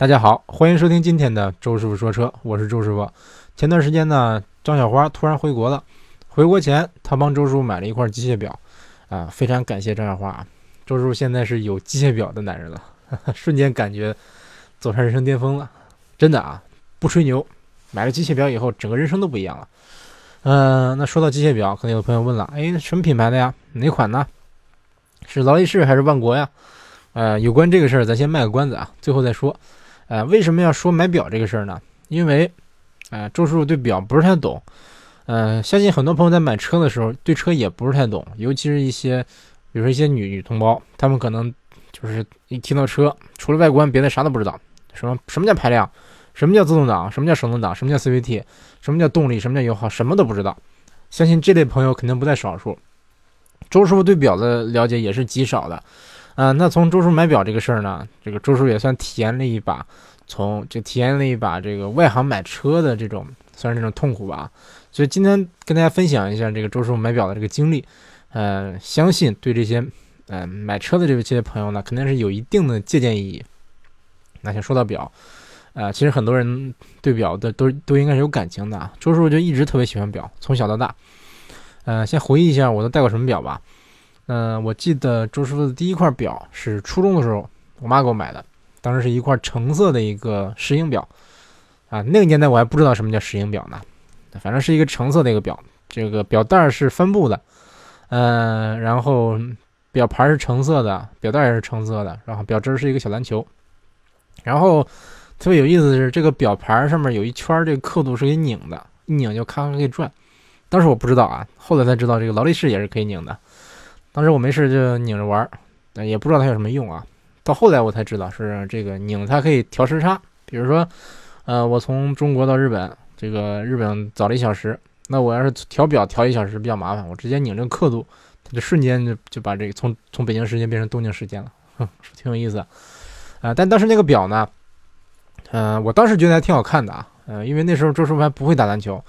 大家好，欢迎收听今天的周师傅说车，我是周师傅。前段时间呢，张小花突然回国了，回国前他帮周师傅买了一块机械表，啊，非常感谢张小花。周师傅现在是有机械表的男人了，瞬间感觉走上人生巅峰了，真的啊，不吹牛，买了机械表以后，整个人生都不一样了。嗯，那说到机械表，可能有朋友问了，哎，什么品牌的呀？哪款呢？是劳力士还是万国呀？呃，有关这个事儿，咱先卖个关子啊，最后再说。呃，为什么要说买表这个事儿呢？因为，呃，周师傅对表不是太懂，嗯，相信很多朋友在买车的时候对车也不是太懂，尤其是一些，比如说一些女女同胞，她们可能就是一听到车，除了外观，别的啥都不知道。什么什么叫排量？什么叫自动挡？什么叫手动挡？什么叫 CVT？什么叫动力？什么叫油耗？什么都不知道。相信这类朋友肯定不在少数。周师傅对表的了解也是极少的。啊，那从周叔买表这个事儿呢，这个周叔也算体验了一把，从就体验了一把这个外行买车的这种，算是这种痛苦吧。所以今天跟大家分享一下这个周叔买表的这个经历，呃，相信对这些，呃，买车的这些朋友呢，肯定是有一定的借鉴意义。那先说到表，呃，其实很多人对表的都都应该是有感情的。周叔就一直特别喜欢表，从小到大，呃，先回忆一下我都戴过什么表吧。嗯，我记得周师傅的第一块表是初中的时候，我妈给我买的，当时是一块橙色的一个石英表，啊，那个年代我还不知道什么叫石英表呢，反正是一个橙色的一个表，这个表带是帆布的，嗯，然后表盘是橙色的，表带也是橙色的，然后表针是一个小篮球，然后特别有意思的是，这个表盘上面有一圈这个刻度是可以拧的，一拧就咔咔可以转，当时我不知道啊，后来才知道这个劳力士也是可以拧的。当时我没事就拧着玩，也不知道它有什么用啊。到后来我才知道是这个拧它可以调时差。比如说，呃，我从中国到日本，这个日本早了一小时，那我要是调表调一小时比较麻烦，我直接拧这个刻度，它就瞬间就就把这个从从北京时间变成东京时间了，哼，挺有意思。啊，但当时那个表呢，嗯，我当时觉得还挺好看的啊，嗯，因为那时候周师傅还不会打篮球。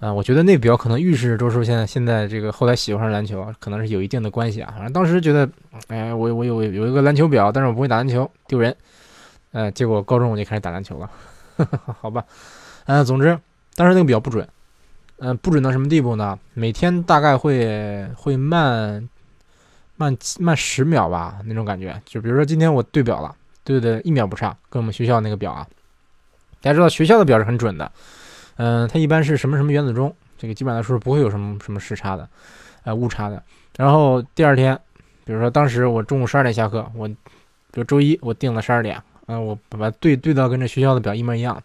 啊，我觉得那表可能预示周叔现在现在这个后来喜欢上篮球，可能是有一定的关系啊。反正当时觉得，哎，我我有有一个篮球表，但是我不会打篮球，丢人。呃，结果高中我就开始打篮球了，好吧。嗯，总之当时那个表不准，嗯，不准到什么地步呢？每天大概会会慢慢慢十秒吧，那种感觉。就比如说今天我对表了，对的一秒不差，跟我们学校那个表啊，大家知道学校的表是很准的。嗯，它一般是什么什么原子钟，这个基本上来说是不会有什么什么时差的，呃，误差的。然后第二天，比如说当时我中午十二点下课，我，比如周一我定了十二点，嗯，我把它对对到跟这学校的表一模一样。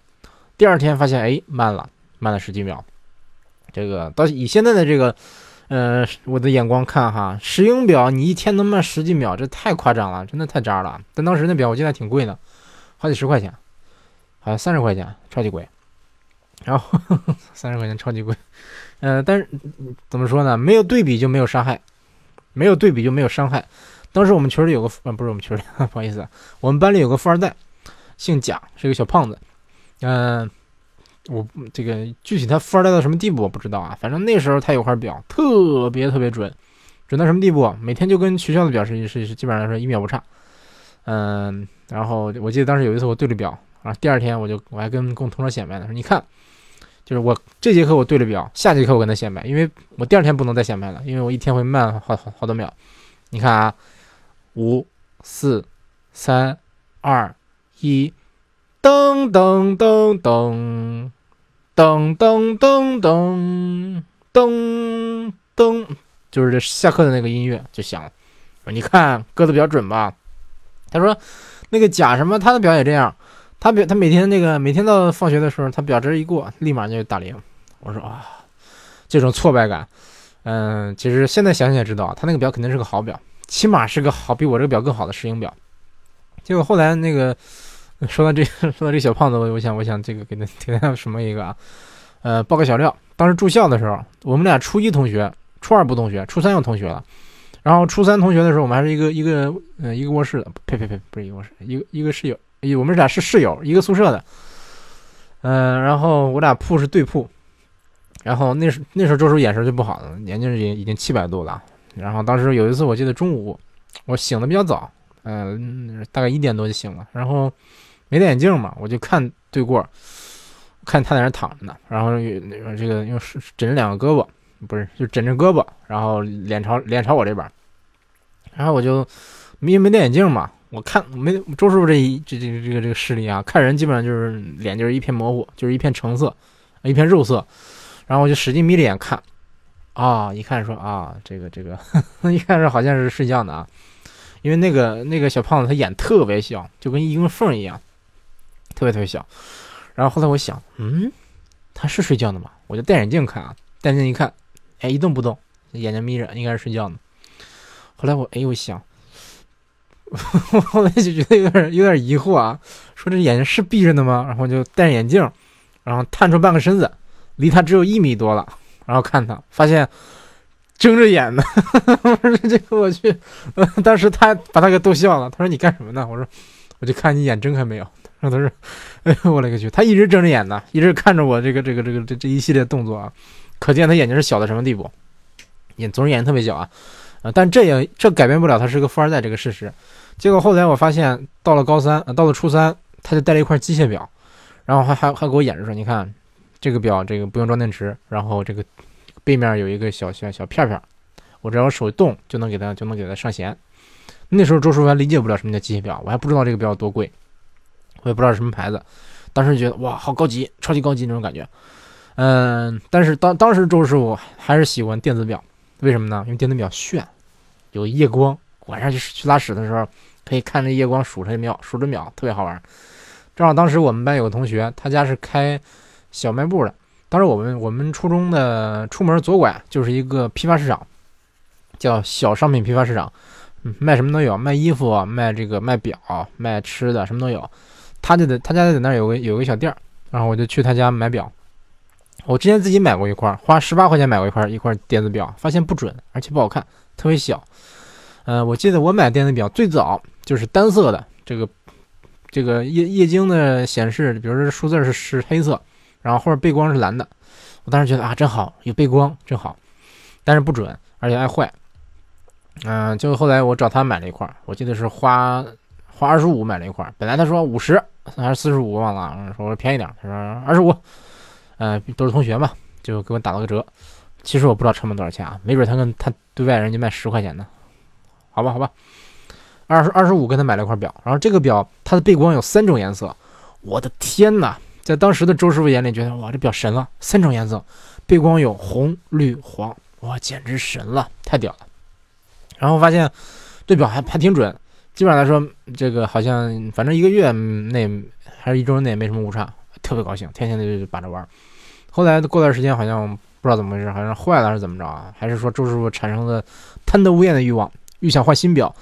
第二天发现，哎，慢了，慢了十几秒。这个到以现在的这个，呃，我的眼光看哈，石英表你一天能慢十几秒，这太夸张了，真的太渣了。但当时那表我记得还挺贵的，好几十块钱，好像三十块钱，超级贵。然后 三十块钱超级贵，呃，但是怎么说呢？没有对比就没有伤害，没有对比就没有伤害。当时我们群里有个，呃，不是我们群里，不好意思，我们班里有个富二代，姓贾，是个小胖子。嗯，我这个具体他富二代到什么地步我不知道啊。反正那时候他有块表特别特别准，准到什么地步？每天就跟学校的表是是是基本上来说一秒不差。嗯，然后我记得当时有一次我对着表，啊，第二天我就我还跟跟我同桌显摆呢，说你看。就是我这节课我对了表下节课我跟他显摆因为我第二天不能再显摆了因为我一天会慢好好多秒。你看啊五四三二一噔噔噔噔噔噔噔噔噔噔就是这下课的那个音乐就响了。你看歌的比较准吧。他说那个甲什么他的表也这样他表他每天那个每天到放学的时候，他表针一过，立马就打铃。我说啊，这种挫败感，嗯，其实现在想想也知道，他那个表肯定是个好表，起码是个好比我这个表更好的石英表。结果后来那个说到这 说到这小胖子，我我想我想这个给他给他什么一个啊，呃，报个小料。当时住校的时候，我们俩初一同学，初二不同学，初三有同学了。然后初三同学的时候，我们还是一个一个呃一个卧室的，呸呸呸，不是一个卧室，一个一个室友。我们俩是室友，一个宿舍的，嗯，然后我俩铺是对铺，然后那时那时候周叔眼神就不好了，年纪已已经七百度了。然后当时有一次，我记得中午我醒的比较早，嗯，大概一点多就醒了。然后没戴眼镜嘛，我就看对过，看他在那躺着呢，然后这个用枕着两个胳膊，不是就枕着胳膊，然后脸朝脸朝我这边，然后我就因为没戴眼镜嘛，我看没周师傅这一这这这个这个视力啊，看人基本上就是脸就是一片模糊，就是一片橙色，一片肉色，然后我就使劲眯着眼看，啊，一看说啊，这个这个，一看是好像是睡觉呢啊。因为那个那个小胖子他眼特别小，就跟一根缝一样，特别特别小。然后后来我想，嗯，他是睡觉的吗？我就戴眼镜看啊，戴眼镜一看，哎，一动不动，眼睛眯着，应该是睡觉呢。后来我哎，我想，我后来就觉得有点有点疑惑啊，说这眼睛是闭着的吗？然后就戴着眼镜，然后探出半个身子，离他只有一米多了，然后看他，发现。睁着眼呢，我说这个我去，当时他把他给逗笑了。他说你干什么呢？我说我就看你眼睁开没有。然 后他说，哎呦我勒个去，他一直睁着眼呢，一直看着我这个这个这个这这一系列动作啊，可见他眼睛是小到什么地步，眼总是眼睛特别小啊，啊，但这也这改变不了他是个富二代这个事实。结果后来我发现到了高三，到了初三，他就带了一块机械表，然后还还还给我演示说，你看这个表这个不用装电池，然后这个。背面有一个小小小片片，我只要手一动就能给它就能给它上弦。那时候周叔还理解不了什么叫机械表，我还不知道这个表多贵，我也不知道什么牌子。当时觉得哇，好高级，超级高级那种感觉。嗯，但是当当时周师傅还是喜欢电子表，为什么呢？因为电子表炫，有夜光，晚上去去拉屎的时候可以看着夜光数着秒，数着秒，特别好玩。正好当时我们班有个同学，他家是开小卖部的。当时我们我们初中的出门左拐就是一个批发市场，叫小商品批发市场，卖什么都有，卖衣服，卖这个卖表，卖吃的，什么都有。他就在他家在那儿有个有个小店儿，然后我就去他家买表。我之前自己买过一块，花十八块钱买过一块一块电子表，发现不准，而且不好看，特别小。呃，我记得我买电子表最早就是单色的，这个这个液液晶的显示，比如说数字是是黑色。然后后面背光是蓝的，我当时觉得啊，真好，有背光真好，但是不准，而且爱坏。嗯，就后来我找他买了一块，我记得是花花二十五买了一块，本来他说五十还是四十五忘了，说我便宜点，他说二十五，呃，都是同学嘛，就给我打了个折。其实我不知道成本多少钱啊，没准他跟他对外人就卖十块钱呢。好吧，好吧，二十二十五跟他买了一块表，然后这个表它的背光有三种颜色，我的天哪！在当时的周师傅眼里，觉得哇，这表神了，三种颜色，背光有红、绿、黄，哇，简直神了，太屌了。然后发现这表还还挺准，基本上来说，这个好像反正一个月内还是一周内没什么误差，特别高兴，天天就把着玩。后来过段时间，好像不知道怎么回事，好像坏了还是怎么着啊？还是说周师傅产生了贪得无厌的欲望，欲想换新表。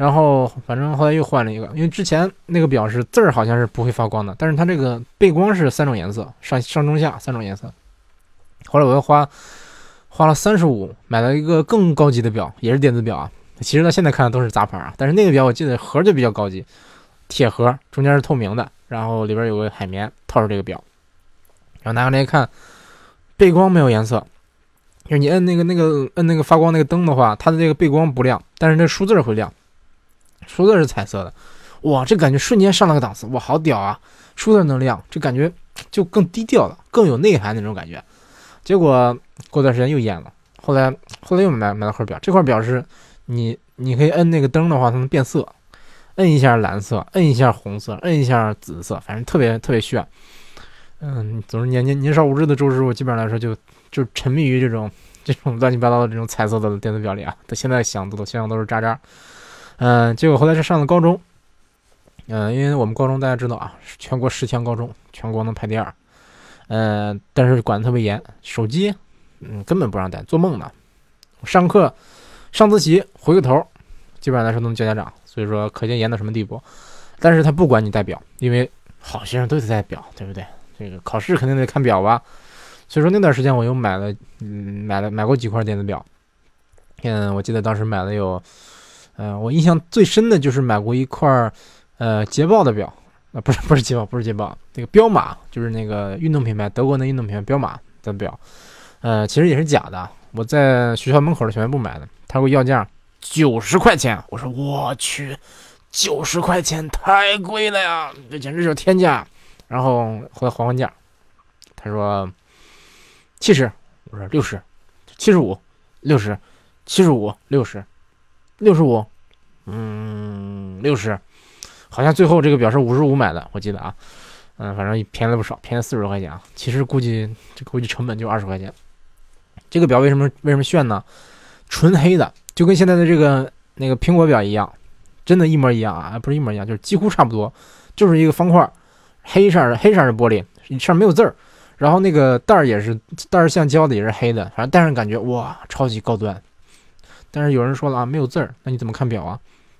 然后反正后来又换了一个，因为之前那个表是字儿好像是不会发光的，但是它这个背光是三种颜色，上上中下三种颜色。后来我又花花了三十五买了一个更高级的表，也是电子表啊。其实到现在看都是杂牌啊，但是那个表我记得盒就比较高级，铁盒中间是透明的，然后里边有个海绵套着这个表，然后拿过来一看，背光没有颜色，就是你摁那个那个摁那个发光那个灯的话，它的这个背光不亮，但是那数字会亮。说的是彩色的，哇，这感觉瞬间上了个档次，哇，好屌啊！数字能亮，这感觉就更低调了，更有内涵那种感觉。结果过段时间又淹了，后来后来又买买了块表，这块表是你你可以摁那个灯的话，它能变色，摁一下蓝色，摁一下红色，摁一下紫色，反正特别特别炫。嗯，总之年年年少无知的周师傅，基本上来说就就沉迷于这种这种乱七八糟的这种彩色的电子表里啊。他现在想都都想想都是渣渣。嗯，结果后来是上了高中，嗯，因为我们高中大家知道啊，全国十强高中，全国能排第二，嗯，但是管得特别严，手机，嗯，根本不让带，做梦呢。上课上自习回个头，基本上来说都能叫家长，所以说可见严到什么地步。但是他不管你带表，因为好学生都得带表，对不对？这个考试肯定得看表吧。所以说那段时间我又买了，嗯，买了买过几块电子表，嗯，我记得当时买了有。嗯，我印象最深的就是买过一块儿，呃，捷豹的表，啊，不是不是捷豹，不是捷豹，那个彪马，就是那个运动品牌，德国的运动品牌彪马的表，呃，其实也是假的，我在学校门口的小卖部买的，他给我要价九十块钱，我说我去，九十块钱太贵了呀，这简直就是天价。然后后来还还价，他说七十，我说六十，七十五，六十，七十五，六十，六十五，嗯，六十，好像最后这个表是五十五买的，我记得啊，嗯，反正便宜了不少，便宜四十多块钱啊。其实估计这估计成本就二十块钱。这个表为什么为什么炫呢？纯黑的，就跟现在的这个那个苹果表一样，真的，一模一样啊，不是一模一样，就是几乎差不多，就是一个方块。黑色的黑色的玻璃，上没有字儿，然后那个袋儿也是袋儿橡胶的，也是黑的，反正戴上感觉哇，超级高端。但是有人说了啊，没有字儿，那你怎么看表啊？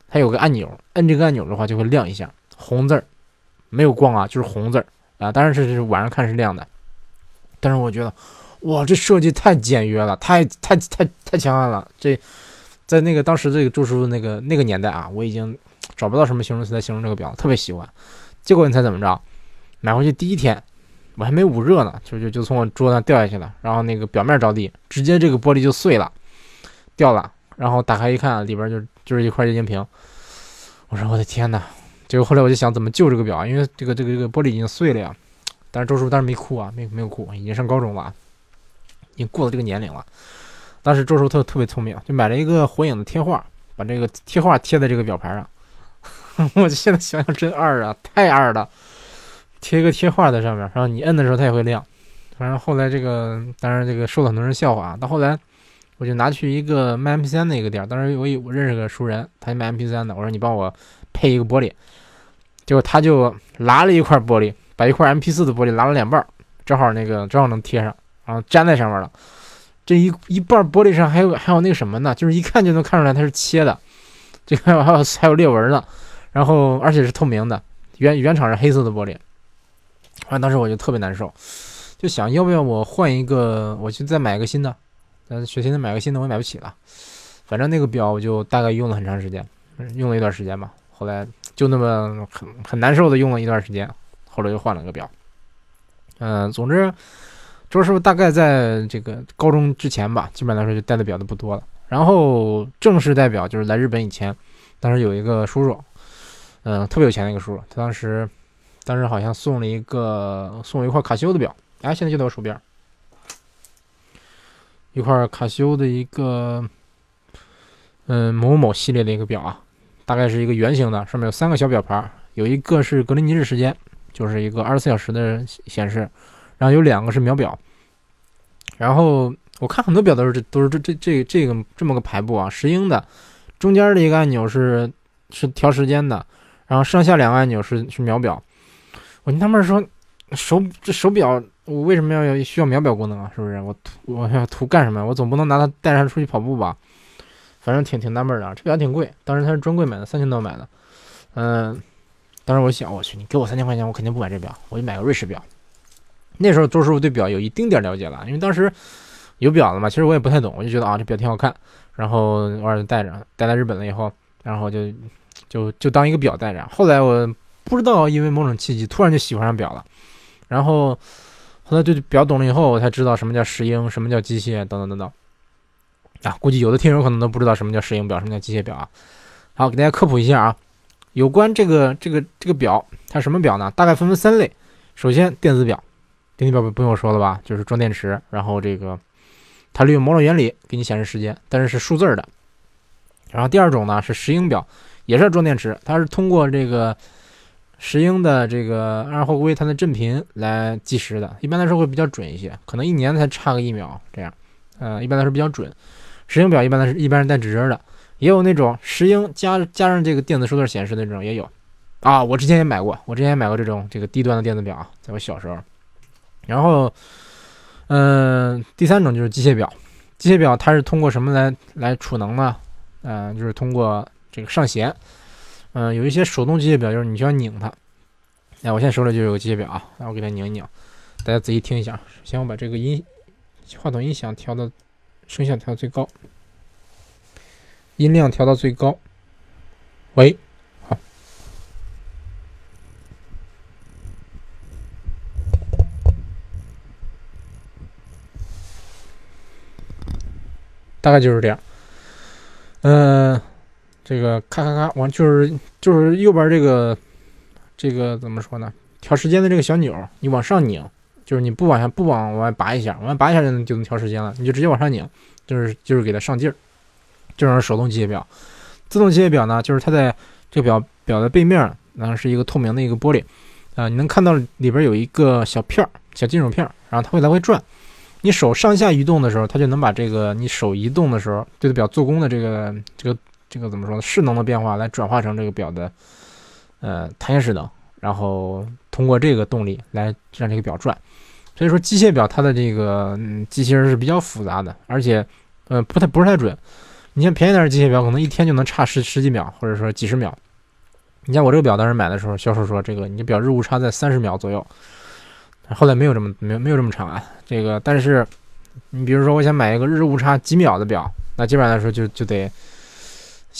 它有个按钮，摁这个按钮的话就会亮一下，红字儿，没有光啊，就是红字儿啊。当然是是晚上看是亮的。但是我觉得，哇，这设计太简约了，太太太太强悍了。这在那个当时这个周师傅那个那个年代啊，我已经找不到什么形容词来形容这个表，特别喜欢。结果你猜怎么着？买回去第一天，我还没捂热呢，就就就从我桌子上掉下去了，然后那个表面着地，直接这个玻璃就碎了，掉了。然后打开一看，里边就就是一块液晶屏。我说我的天哪！结果后来我就想怎么救这个表啊，因为这个这个这个玻璃已经碎了呀。但是周叔当时没哭啊，没没有哭，已经上高中了，已经过了这个年龄了。当时周叔特特别聪明，就买了一个火影的贴画，把这个贴画贴在这个表盘上。我现在想想真二啊，太二了！贴一个贴画在上面，然后你摁的时候它也会亮。反正后来这个，当然这个受了很多人笑话。到后来，我就拿去一个卖 MP3 的一个店，当时我有我认识个熟人，他卖 MP3 的。我说你帮我配一个玻璃，结果他就拉了一块玻璃，把一块 MP4 的玻璃拉了两半，正好那个正好能贴上，然后粘在上面了。这一一半玻璃上还有还有那个什么呢？就是一看就能看出来它是切的，这个还有还有还有裂纹呢。然后而且是透明的，原原厂是黑色的玻璃。反正当时我就特别难受，就想要不要我换一个，我去再买个新的。但是全新的买个新的我也买不起了。反正那个表我就大概用了很长时间，用了一段时间吧。后来就那么很很难受的用了一段时间，后来又换了个表。嗯，总之周师傅大概在这个高中之前吧，基本上来说就戴的表都不多了。然后正式戴表就是来日本以前，当时有一个叔叔。嗯，特别有钱的一个叔叔，他当时，当时好像送了一个送我一块卡西欧的表，哎，现在就在我手边，一块卡西欧的一个，嗯，某某系列的一个表啊，大概是一个圆形的，上面有三个小表盘，有一个是格林尼治时间，就是一个二十四小时的显示，然后有两个是秒表，然后我看很多表都是这都是这这这这个这么个排布啊，石英的，中间的一个按钮是是调时间的。然后上下两个按钮是是秒表，我纳闷说，手这手表我为什么要要需要秒表功能啊？是不是我图我要图干什么？我总不能拿它带上出去跑步吧？反正挺挺纳闷的啊。这表挺贵，当时它是专柜买的，三千多买的。嗯，当时我想，我去，你给我三千块钱，我肯定不买这表，我就买个瑞士表。那时候周师傅对表有一丁点了解了，因为当时有表了嘛，其实我也不太懂，我就觉得啊，这表挺好看，然后偶尔带着，带来日本了以后，然后就。就就当一个表带着，后来我不知道因为某种契机，突然就喜欢上表了。然后后来对表懂了以后，我才知道什么叫石英，什么叫机械，等等等等。啊，估计有的听友可能都不知道什么叫石英表，什么叫机械表啊。好，给大家科普一下啊，有关这个这个这个表，它什么表呢？大概分为三类。首先，电子表，电子表不用我说了吧，就是装电池，然后这个它利用某种原理给你显示时间，但是是数字的。然后第二种呢是石英表。也是装电池，它是通过这个石英的这个二号硅，它的振频来计时的。一般来说会比较准一些，可能一年才差个一秒这样。呃，一般来说比较准。石英表一般的是一般是带指针的，也有那种石英加加上这个电子数字显示的那种也有。啊，我之前也买过，我之前也买过这种这个低端的电子表，在我小时候。然后，嗯，第三种就是机械表。机械表它是通过什么来来储能呢？嗯，就是通过。这个上弦，嗯，有一些手动机械表，就是你需要拧它。哎，我现在手里就有个机械表啊，那我给它拧一拧，大家仔细听一下。首先我把这个音话筒音响调到声响调到最高，音量调到最高。喂，好，大概就是这样。嗯。这个咔咔咔往就是就是右边这个这个怎么说呢？调时间的这个小钮，你往上拧，就是你不往下不往外拔一下，往外拔一下就能就能调时间了，你就直接往上拧，就是就是给它上劲儿。这种是手动机械表，自动机械表呢，就是它在这个表表的背面，然后是一个透明的一个玻璃，啊，你能看到里边有一个小片儿，小金属片儿，然后它会来回转。你手上下移动的时候，它就能把这个你手移动的时候对着表做功的这个这个这个怎么说呢？势能的变化来转化成这个表的呃弹性势能，然后通过这个动力来让这个表转。所以说机械表它的这个嗯机器人是比较复杂的，而且呃不太不是太准。你像便宜点的机械表，可能一天就能差十十几秒，或者说几十秒。你像我这个表当时买的时候，销售说这个你表日误差在三十秒左右。后来没有这么没有没有这么长啊，这个但是你比如说我想买一个日误差几秒的表，那基本上来说就就得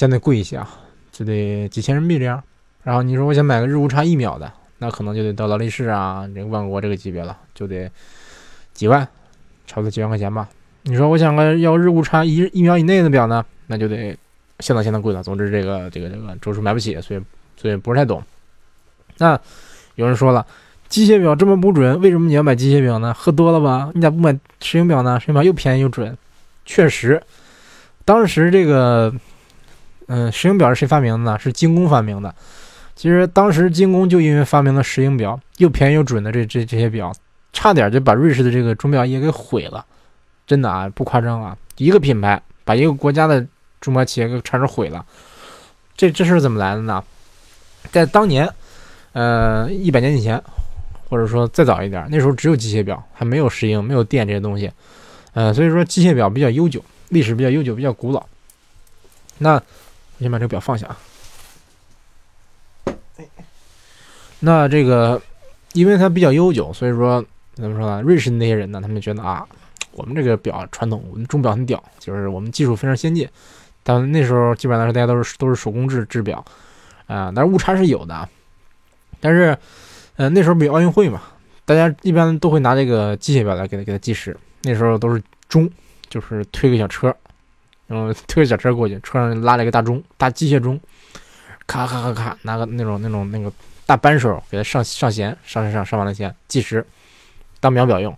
相对贵一些啊，就得几千人民币这样。然后你说我想买个日误差一秒的，那可能就得到劳力士啊、这个万国这个级别了，就得几万，差不多几万块钱吧。你说我想个要日误差一一秒以内的表呢，那就得相当相当贵了。总之这个这个这个周叔买不起，所以所以不是太懂。那有人说了。机械表这么不准，为什么你要买机械表呢？喝多了吧？你咋不买石英表呢？石英表又便宜又准。确实，当时这个，嗯，石英表是谁发明的呢？是精工发明的。其实当时精工就因为发明了石英表，又便宜又准的这这这些表，差点就把瑞士的这个钟表业给毁了。真的啊，不夸张啊，一个品牌把一个国家的钟表企业给差点毁了。这这事怎么来的呢？在当年，呃，一百年以前。或者说再早一点，那时候只有机械表，还没有石英，没有电这些东西，呃，所以说机械表比较悠久，历史比较悠久，比较古老。那我先把这个表放下啊。那这个，因为它比较悠久，所以说怎么说呢？瑞士那些人呢，他们觉得啊，我们这个表传统，我们钟表很屌，就是我们技术非常先进。但那时候基本上来说，大家都是都是手工制制表，啊，但是误差是有的，但是。呃，那时候不有奥运会嘛，大家一般都会拿这个机械表来给它给它计时。那时候都是钟，就是推个小车，然后推个小车过去，车上拉了一个大钟，大机械钟，咔咔咔咔，拿个那种那种那个大扳手给它上上弦，上上上上完了弦计时，当秒表用。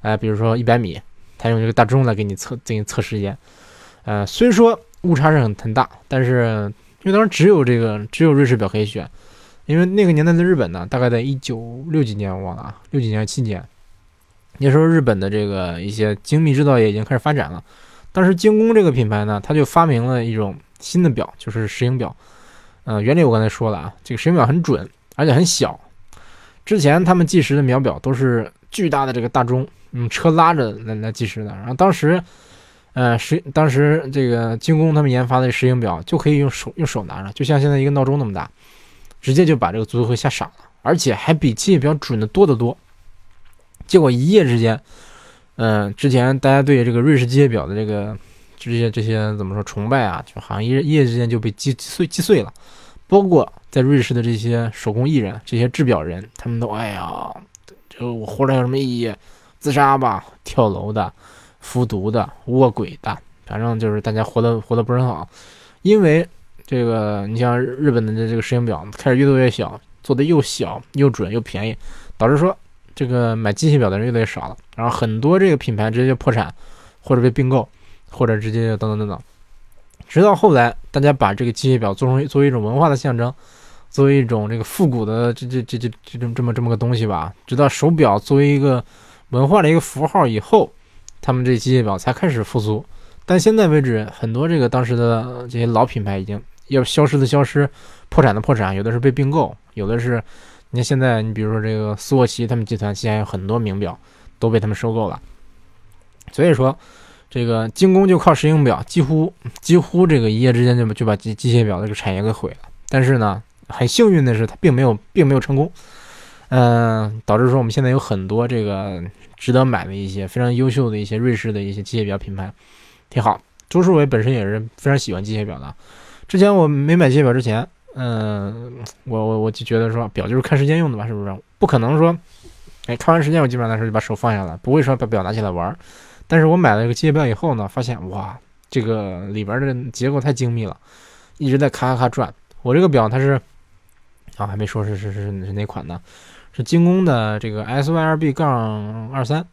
哎，比如说一百米，他用这个大钟来给你测进行测时间。呃，虽说误差是很很大，但是因为当时只有这个只有瑞士表可以选。因为那个年代的日本呢，大概在一九六几年，我忘了啊，六几年七几年，那时候日本的这个一些精密制造业已经开始发展了。当时精工这个品牌呢，它就发明了一种新的表，就是石英表。呃，原理我刚才说了啊，这个石英表很准，而且很小。之前他们计时的秒表都是巨大的这个大钟，嗯，车拉着来来计时的。然后当时，呃，石当时这个精工他们研发的石英表就可以用手用手拿着，就像现在一个闹钟那么大。直接就把这个组委会吓傻了，而且还比机械表准的多得多。结果一夜之间，嗯，之前大家对这个瑞士机械表的这个这些这些怎么说崇拜啊，就好像一一夜之间就被击碎击碎了。包括在瑞士的这些手工艺人、这些制表人，他们都哎呀，就我活着有什么意义？自杀吧，跳楼的、服毒的、卧轨的，反正就是大家活得活得不是很好，因为。这个你像日本的这这个石英表开始越做越小，做的又小又准又便宜，导致说这个买机械表的人越来越少了。然后很多这个品牌直接就破产，或者被并购，或者直接就等等等等。直到后来，大家把这个机械表做成作为一种文化的象征，作为一种这个复古的这这这这这这这么这么个东西吧。直到手表作为一个文化的一个符号以后，他们这机械表才开始复苏。但现在为止，很多这个当时的这些老品牌已经。要消失的消失，破产的破产，有的是被并购，有的是，你看现在，你比如说这个斯沃琪他们集团旗下有很多名表都被他们收购了，所以说这个精工就靠石英表，几乎几乎这个一夜之间就就把机机械表这个产业给毁了。但是呢，很幸运的是，它并没有并没有成功，嗯，导致说我们现在有很多这个值得买的一些非常优秀的一些瑞士的一些机械表品牌，挺好。周树伟本身也是非常喜欢机械表的。之前我没买机械表之前，嗯，我我我就觉得说表就是看时间用的吧，是不是？不可能说，哎，看完时间我基本上来说就把手放下了，不会说把表拿起来玩。但是我买了这个机械表以后呢，发现哇，这个里边的结构太精密了，一直在咔咔咔转。我这个表它是啊，还没说是是是是哪款呢？是精工的这个 SYRB 杠二三，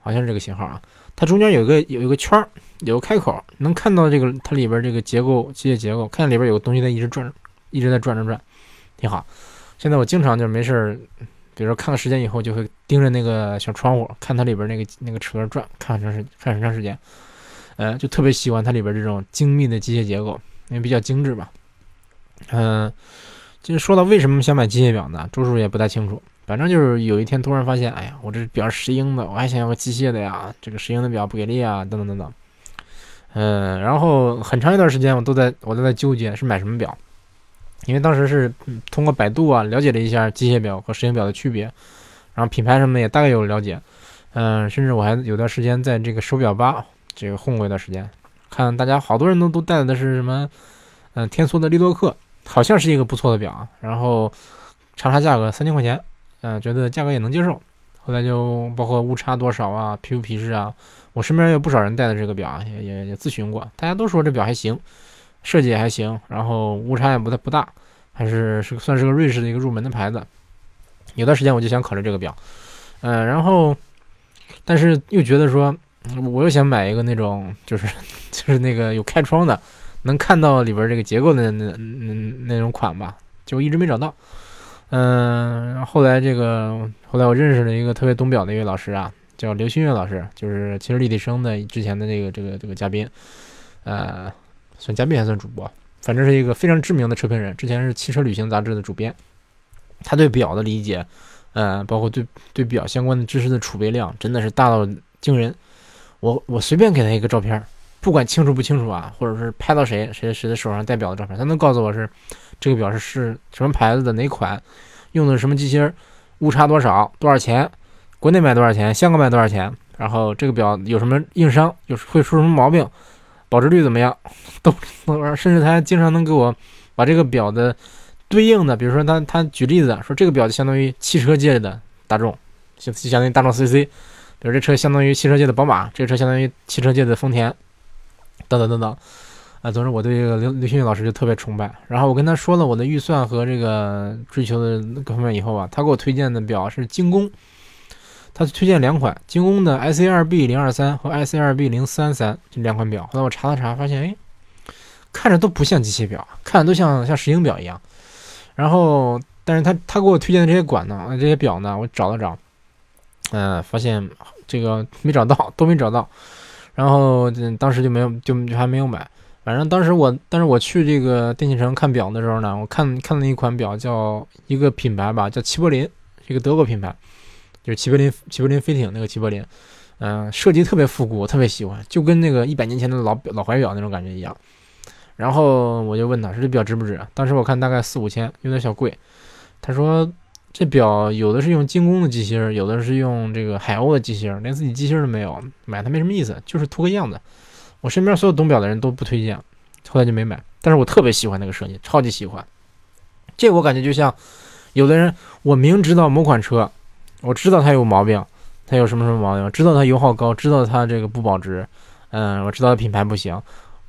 好像是这个型号啊。它中间有个有一个圈儿，有个开口，能看到这个它里边这个结构机械结构，看见里边有个东西在一直转，一直在转转转，挺好。现在我经常就没事儿，比如说看个时间以后，就会盯着那个小窗户，看它里边那个那个齿轮转，看很长时看很长时间。呃，就特别喜欢它里边这种精密的机械结构，因为比较精致嘛。嗯，就是说到为什么想买机械表呢？周叔也不太清楚。反正就是有一天突然发现，哎呀，我这表石英的，我还想要个机械的呀。这个石英的表不给力啊，等等等等。嗯，然后很长一段时间我都在我都在纠结是买什么表，因为当时是通过百度啊了解了一下机械表和石英表的区别，然后品牌什么的也大概有了解。嗯，甚至我还有段时间在这个手表吧这个混过一段时间，看大家好多人都都戴的是什么，嗯，天梭的利洛克，好像是一个不错的表，然后查查价格三千块钱。嗯，觉得价格也能接受，后来就包括误差多少啊，皮不皮质啊，我身边有不少人戴的这个表，也也也咨询过，大家都说这表还行，设计也还行，然后误差也不太不大，还是是算是个瑞士的一个入门的牌子。有段时间我就想考虑这个表，嗯，然后但是又觉得说，我又想买一个那种就是就是那个有开窗的，能看到里边这个结构的那那那种款吧，就一直没找到。嗯，后来这个后来我认识了一个特别懂表的一位老师啊，叫刘新月老师，就是其实立体声的之前的这个这个这个嘉宾，呃，算嘉宾还算主播，反正是一个非常知名的车评人，之前是汽车旅行杂志的主编，他对表的理解，呃，包括对对表相关的知识的储备量真的是大到惊人。我我随便给他一个照片，不管清楚不清楚啊，或者是拍到谁谁谁的手上戴表的照片，他能告诉我是。这个表是是什么牌子的？哪款？用的什么机芯？误差多少？多少钱？国内卖多少钱？香港卖多少钱？然后这个表有什么硬伤？有会出什么毛病？保值率怎么样？都 甚至他还经常能给我把这个表的对应的，比如说他他举例子说，这个表就相当于汽车界的大众，相相当于大众 CC，比如这车相当于汽车界的宝马，这车相当于汽车界的丰田，等等等等。啊，总之我对这个刘刘星宇老师就特别崇拜。然后我跟他说了我的预算和这个追求的各方面以后啊，他给我推荐的表是精工，他推荐两款精工的 I C 二 B 零二三和 I C 二 B 零三三这两款表。后来我查了查，发现哎，看着都不像机械表，看着都像像石英表一样。然后，但是他他给我推荐的这些管呢，这些表呢，我找了找，嗯，发现这个没找到，都没找到。然后当时就没有，就就还没有买。反正当时我，但是我去这个电器城看表的时候呢，我看看了一款表，叫一个品牌吧，叫齐柏林，一个德国品牌，就是齐柏林齐柏林飞艇那个齐柏林，嗯，设计特别复古，我特别喜欢，就跟那个一百年前的老老怀表那种感觉一样。然后我就问他说这表值不值？当时我看大概四五千，有点小贵。他说这表有的是用精工的机芯，有的是用这个海鸥的机芯，连自己机芯都没有，买它没什么意思，就是图个样子。我身边所有懂表的人都不推荐，后来就没买。但是我特别喜欢那个设计，超级喜欢。这我感觉就像有的人，我明知道某款车，我知道它有毛病，它有什么什么毛病，知道它油耗高，知道它这个不保值，嗯，我知道它品牌不行，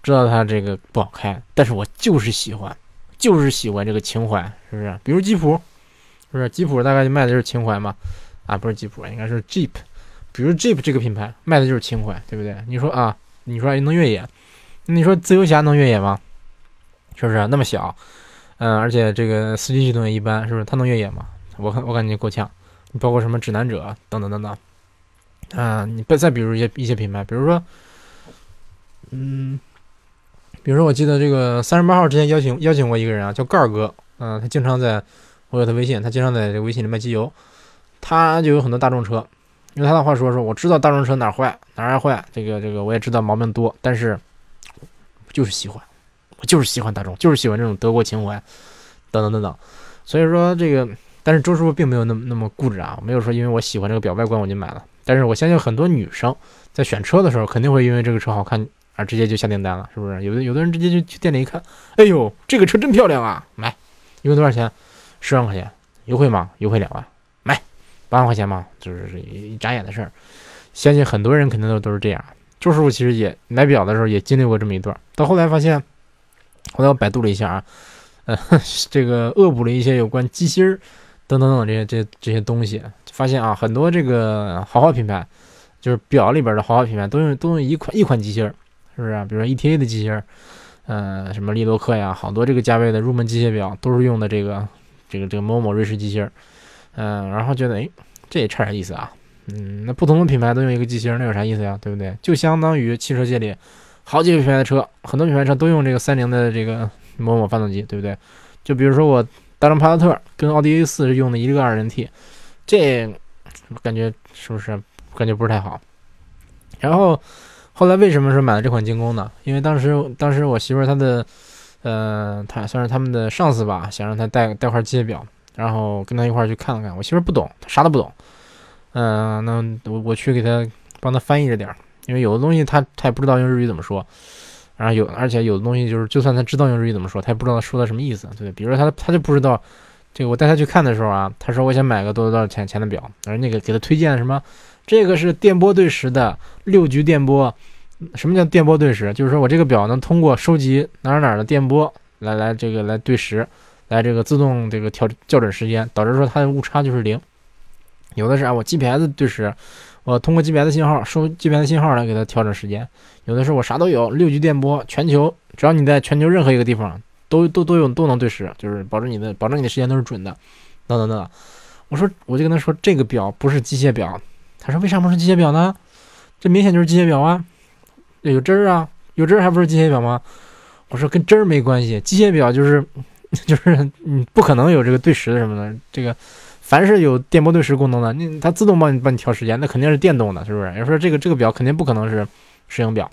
知道它这个不好开，但是我就是喜欢，就是喜欢这个情怀，是不是？比如吉普，是不是？吉普大概就卖的就是情怀嘛，啊，不是吉普，应该是 Jeep。比如 Jeep 这个品牌卖的就是情怀，对不对？你说啊？你说能越野？你说自由侠能越野吗？是不是那么小？嗯，而且这个四驱系统也一般，是不是？它能越野吗？我我感觉够呛。包括什么指南者等等等等。啊，你再再比如一些一些品牌，比如说，嗯，比如说我记得这个三十八号之前邀请邀请过一个人啊，叫盖儿哥。嗯，他经常在我有他微信，他经常在这个微信里卖机油，他就有很多大众车。用他的话说说，我知道大众车哪坏哪儿坏，这个这个我也知道毛病多，但是就是喜欢，我就是喜欢大众，就是喜欢这种德国情怀，等等等等。所以说这个，但是周师傅并没有那么那么固执啊，没有说因为我喜欢这个表外观我就买了。但是我相信很多女生在选车的时候，肯定会因为这个车好看而直接就下订单了，是不是？有的有的人直接就去店里一看，哎呦，这个车真漂亮啊，买，一共多少钱？十万块钱，优惠吗？优惠两万。买八万块钱嘛，就是一眨眼的事儿。相信很多人肯定都都是这样。周师傅其实也买表的时候也经历过这么一段，到后来发现，后 来我百度了一下啊，呃，这个恶补了一些有关机芯儿等等等这些这这些东西，发现啊，很多这个豪华品牌，就是表里边的豪华品牌都用都用一款一款机芯儿，是不是？比如说 ETA 的机芯儿，呃，什么利洛克呀，好多这个价位的入门机械表都是用的这个这个这个某某瑞士机芯儿，嗯，然后觉得哎，这也差点意思啊。嗯，那不同的品牌都用一个机芯儿，那有啥意思呀？对不对？就相当于汽车界里好几个品牌的车，很多品牌车都用这个三菱的这个某某发动机，对不对？就比如说我大众帕萨特跟奥迪 A 四是用的一个二零 T 这感觉是不是感觉不是太好？然后后来为什么说买了这款精工呢？因为当时当时我媳妇儿她的呃，她算是他们的上司吧，想让她带带块机械表，然后跟她一块去看了看。我媳妇儿不懂，她啥都不懂。嗯，那我我去给她帮她翻译着点儿，因为有的东西她她也不知道用日语怎么说，然后有而且有的东西就是就算他知道用日语怎么说，他也不知道说的什么意思，对比如说他他就不知道这个我带他去看的时候啊，他说我想买个多多多少钱钱的表，而那个给他推荐什么，这个是电波对时的六局电波，什么叫电波对时？就是说我这个表能通过收集哪儿哪儿的电波来来这个来对时，来这个自动这个调校准时间，导致说它的误差就是零。有的是啊，我 GPS 对时，我通过 GPS 信号收 GPS 信号来给它调整时间。有的时候我啥都有，六级电波，全球只要你在全球任何一个地方都都都有都能对时，就是保证你的保证你的时间都是准的。等等等，我说我就跟他说这个表不是机械表，他说为啥不是机械表呢？这明显就是机械表啊，有针儿啊，有针儿还不是机械表吗？我说跟针儿没关系，机械表就是 就是你不可能有这个对时的什么的这个。凡是有电波对时功能的，你它自动帮你帮你调时间，那肯定是电动的，是不是？要说这个这个表肯定不可能是石英表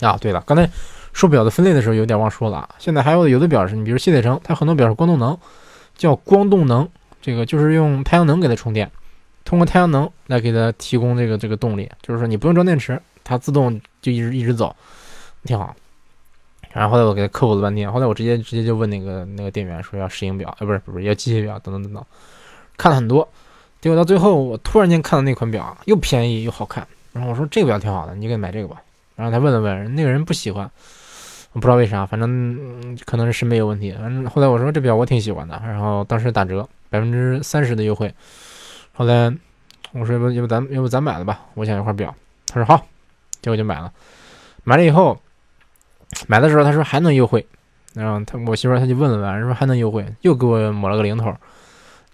啊。对了，刚才说表的分类的时候有点忘说了啊。现在还有有的表是你比如谢铁成，它很多表是光动能，叫光动能，这个就是用太阳能给它充电，通过太阳能来给它提供这个这个动力，就是说你不用装电池，它自动就一直一直走，挺好。然后后来我给他科普了半天，后来我直接直接就问那个那个店员说要石英表，哎，不是不是要机械表，等等等等。看了很多，结果到最后，我突然间看到那款表又便宜又好看，然后我说这个表挺好的，你给买这个吧。然后他问了问，那个人不喜欢，我不知道为啥，反正可能是审美有问题。反正后来我说这表我挺喜欢的，然后当时打折百分之三十的优惠。后来我说要不要不咱要不咱买了吧，我想要块表。他说好，结果就买了。买了以后，买的时候他说还能优惠，然后他我媳妇他就问了问，说还能优惠，又给我抹了个零头。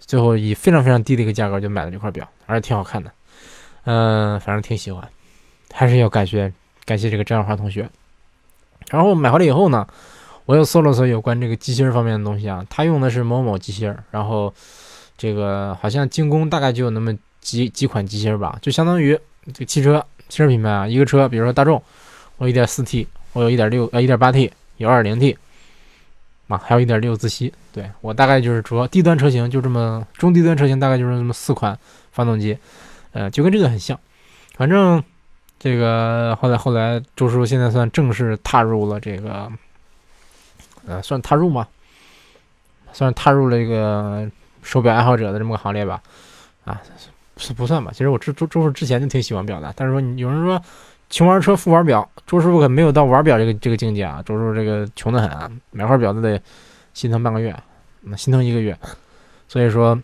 最后以非常非常低的一个价格就买了这块表，还是挺好看的，嗯，反正挺喜欢，还是要感谢感谢这个张小华同学。然后买回来以后呢，我又搜了搜有关这个机芯方面的东西啊，他用的是某某机芯，然后这个好像精工大概就有那么几几款机芯吧，就相当于这个汽车汽车品牌啊，一个车，比如说大众，我一点四 T，我有一点六呃一点八 T，有二点零 T。啊，还有一点六自吸，对我大概就是主要低端车型就这么，中低端车型大概就是这么四款发动机，呃，就跟这个很像。反正这个后来后来，周叔现在算正式踏入了这个，呃，算踏入吗？算踏入了一个手表爱好者的这么个行列吧？啊，不算吧？其实我周周周叔之前就挺喜欢表的，但是说有人说。穷玩车，富玩表。周师傅可没有到玩表这个这个境界啊！周师傅这个穷得很啊，买块表都得心疼半个月，那心疼一个月。所以说，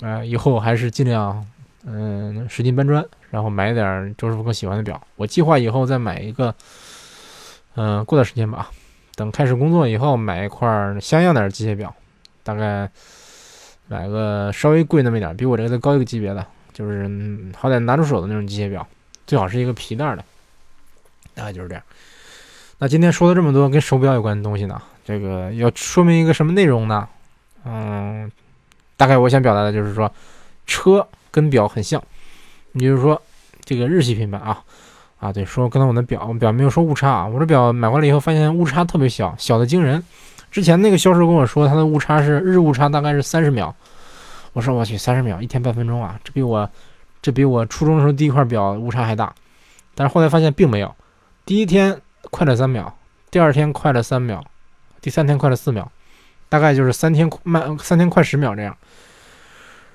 呃，以后还是尽量，嗯，使劲搬砖，然后买点周师傅更喜欢的表。我计划以后再买一个，嗯，过段时间吧，等开始工作以后买一块像样点的机械表，大概买个稍微贵那么一点，比我这个再高一个级别的，就是好歹拿出手的那种机械表，最好是一个皮带的。大概就是这样。那今天说了这么多跟手表有关的东西呢，这个要说明一个什么内容呢？嗯，大概我想表达的就是说，车跟表很像。你就是说这个日系品牌啊，啊，对，说刚才我的表，我表没有说误差啊，我这表买回来以后发现误差特别小，小的惊人。之前那个销售跟我说，他的误差是日误差大概是三十秒。我说我去，三十秒，一天半分钟啊，这比我这比我初中的时候第一块表误差还大。但是后来发现并没有。第一天快了三秒，第二天快了三秒，第三天快了四秒，大概就是三天慢三天快十秒这样。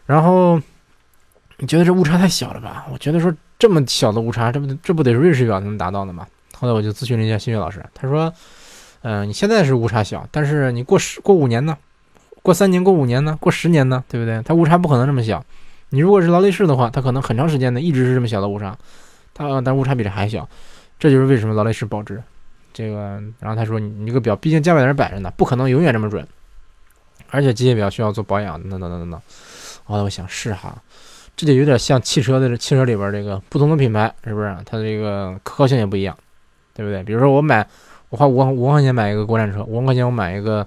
然后你觉得这误差太小了吧？我觉得说这么小的误差，这不这不得瑞士表才能达到的吗？后来我就咨询了一下新月老师，他说，嗯，你现在是误差小，但是你过十过五年呢？过三年、过五年呢？过十年呢？对不对？它误差不可能这么小。你如果是劳力士的话，它可能很长时间的一直是这么小的误差，它但误差比这还小。这就是为什么劳力士保值。这个，然后他说你你这个表毕竟价位在那摆着呢，不可能永远这么准。而且机械表需要做保养，等等等等等等。后来我想是哈，这就有点像汽车的汽车里边这个不同的品牌是不是？它这个可靠性也不一样，对不对？比如说我买，我花五万五万块钱买一个国产车，五万块钱我买一个，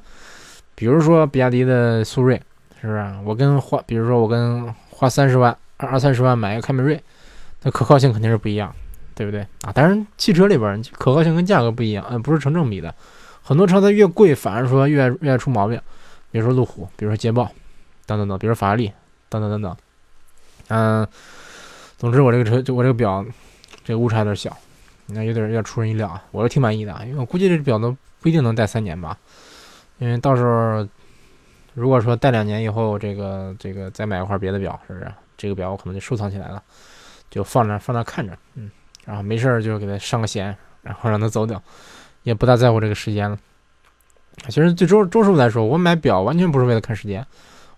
比如说比亚迪的速锐，是不是？我跟花，比如说我跟花三十万二二三十万买一个凯美瑞，那可靠性肯定是不一样，对不对啊？当然汽车里边可靠性跟价格不一样，嗯，不是成正比的。很多车它越贵，反而说越越爱出毛病。比如说路虎，比如说捷豹，等等等，比如说法拉利，等等等等。嗯，总之我这个车，就我这个表，这个误差有点小，那有点有点出人意料啊。我是挺满意的，因为我估计这表都不一定能戴三年吧。因为到时候如果说戴两年以后，这个这个再买一块别的表，是不是？这个表我可能就收藏起来了，就放那放那看着，嗯，然后没事儿就给它上个弦，然后让它走掉，也不大在乎这个时间了。其实对周周师傅来说，我买表完全不是为了看时间。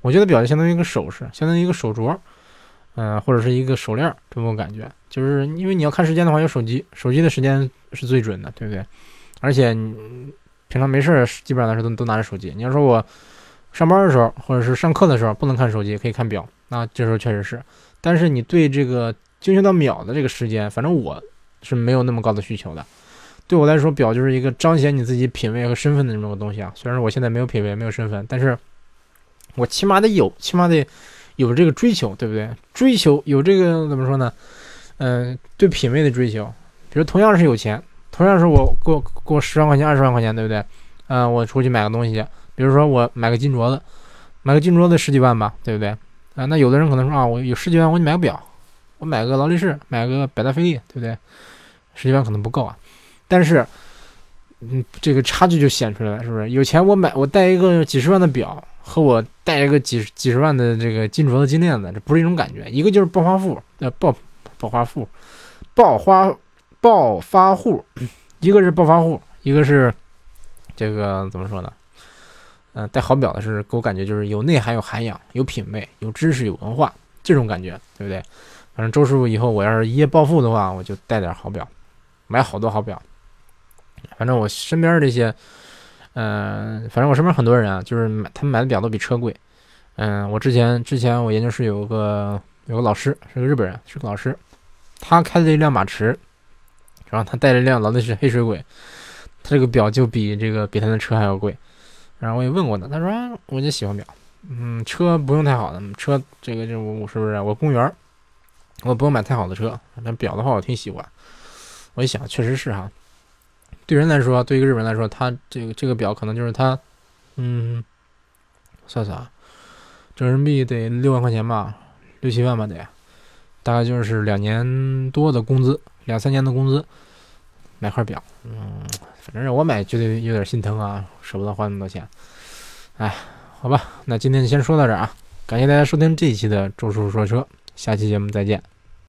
我觉得表就相当于一个首饰，相当于一个手镯，嗯，或者是一个手链，这种感觉。就是因为你要看时间的话，有手机，手机的时间是最准的，对不对？而且平常没事儿，基本上来说都都拿着手机。你要说我上班的时候，或者是上课的时候不能看手机，可以看表，那这时候确实是。但是你对这个精确到秒的这个时间，反正我是没有那么高的需求的。对我来说，表就是一个彰显你自己品味和身份的这么个东西啊。虽然我现在没有品味，没有身份，但是我起码得有，起码得有这个追求，对不对？追求有这个怎么说呢？嗯，对品味的追求。比如同样是有钱，同样是我给我给我十万块钱、二十万块钱，对不对？嗯，我出去买个东西，比如说我买个金镯子，买个金镯子十几万吧，对不对？啊，那有的人可能说啊，我有十几万，我买个表，我买个劳力士，买个百达翡丽，对不对？十几万可能不够啊。但是，嗯，这个差距就显出来了，是不是？有钱我买我戴一个几十万的表，和我戴一个几几十万的这个金镯子、金链子，这不是一种感觉。一个就是暴发户，呃，暴暴发户，暴花暴发户，一个是暴发户，一个是这个怎么说呢？嗯，戴好表的是给我感觉就是有内涵、有涵养、有品味、有知识、有文化这种感觉，对不对？反正周师傅以后我要是一夜暴富的话，我就带点好表，买好多好表。反正我身边这些，嗯，反正我身边很多人啊，就是买他们买的表都比车贵。嗯，我之前之前我研究室有个有个老师是个日本人，是个老师，他开了一辆马驰，然后他带了一辆劳力士黑水鬼，他这个表就比这个比他的车还要贵。然后我也问过他，他说我就喜欢表，嗯，车不用太好的，车这个就我是不是我公园我不用买太好的车，但表的话我挺喜欢。我一想，确实是哈。对人来说，对一个日本人来说，他这个这个表可能就是他，嗯，算算啊，整人民币得六万块钱吧，六七万吧得，大概就是两年多的工资，两三年的工资买块表，嗯，反正我买，绝对有点心疼啊，舍不得花那么多钱。哎，好吧，那今天就先说到这儿啊，感谢大家收听这一期的周叔说车，下期节目再见。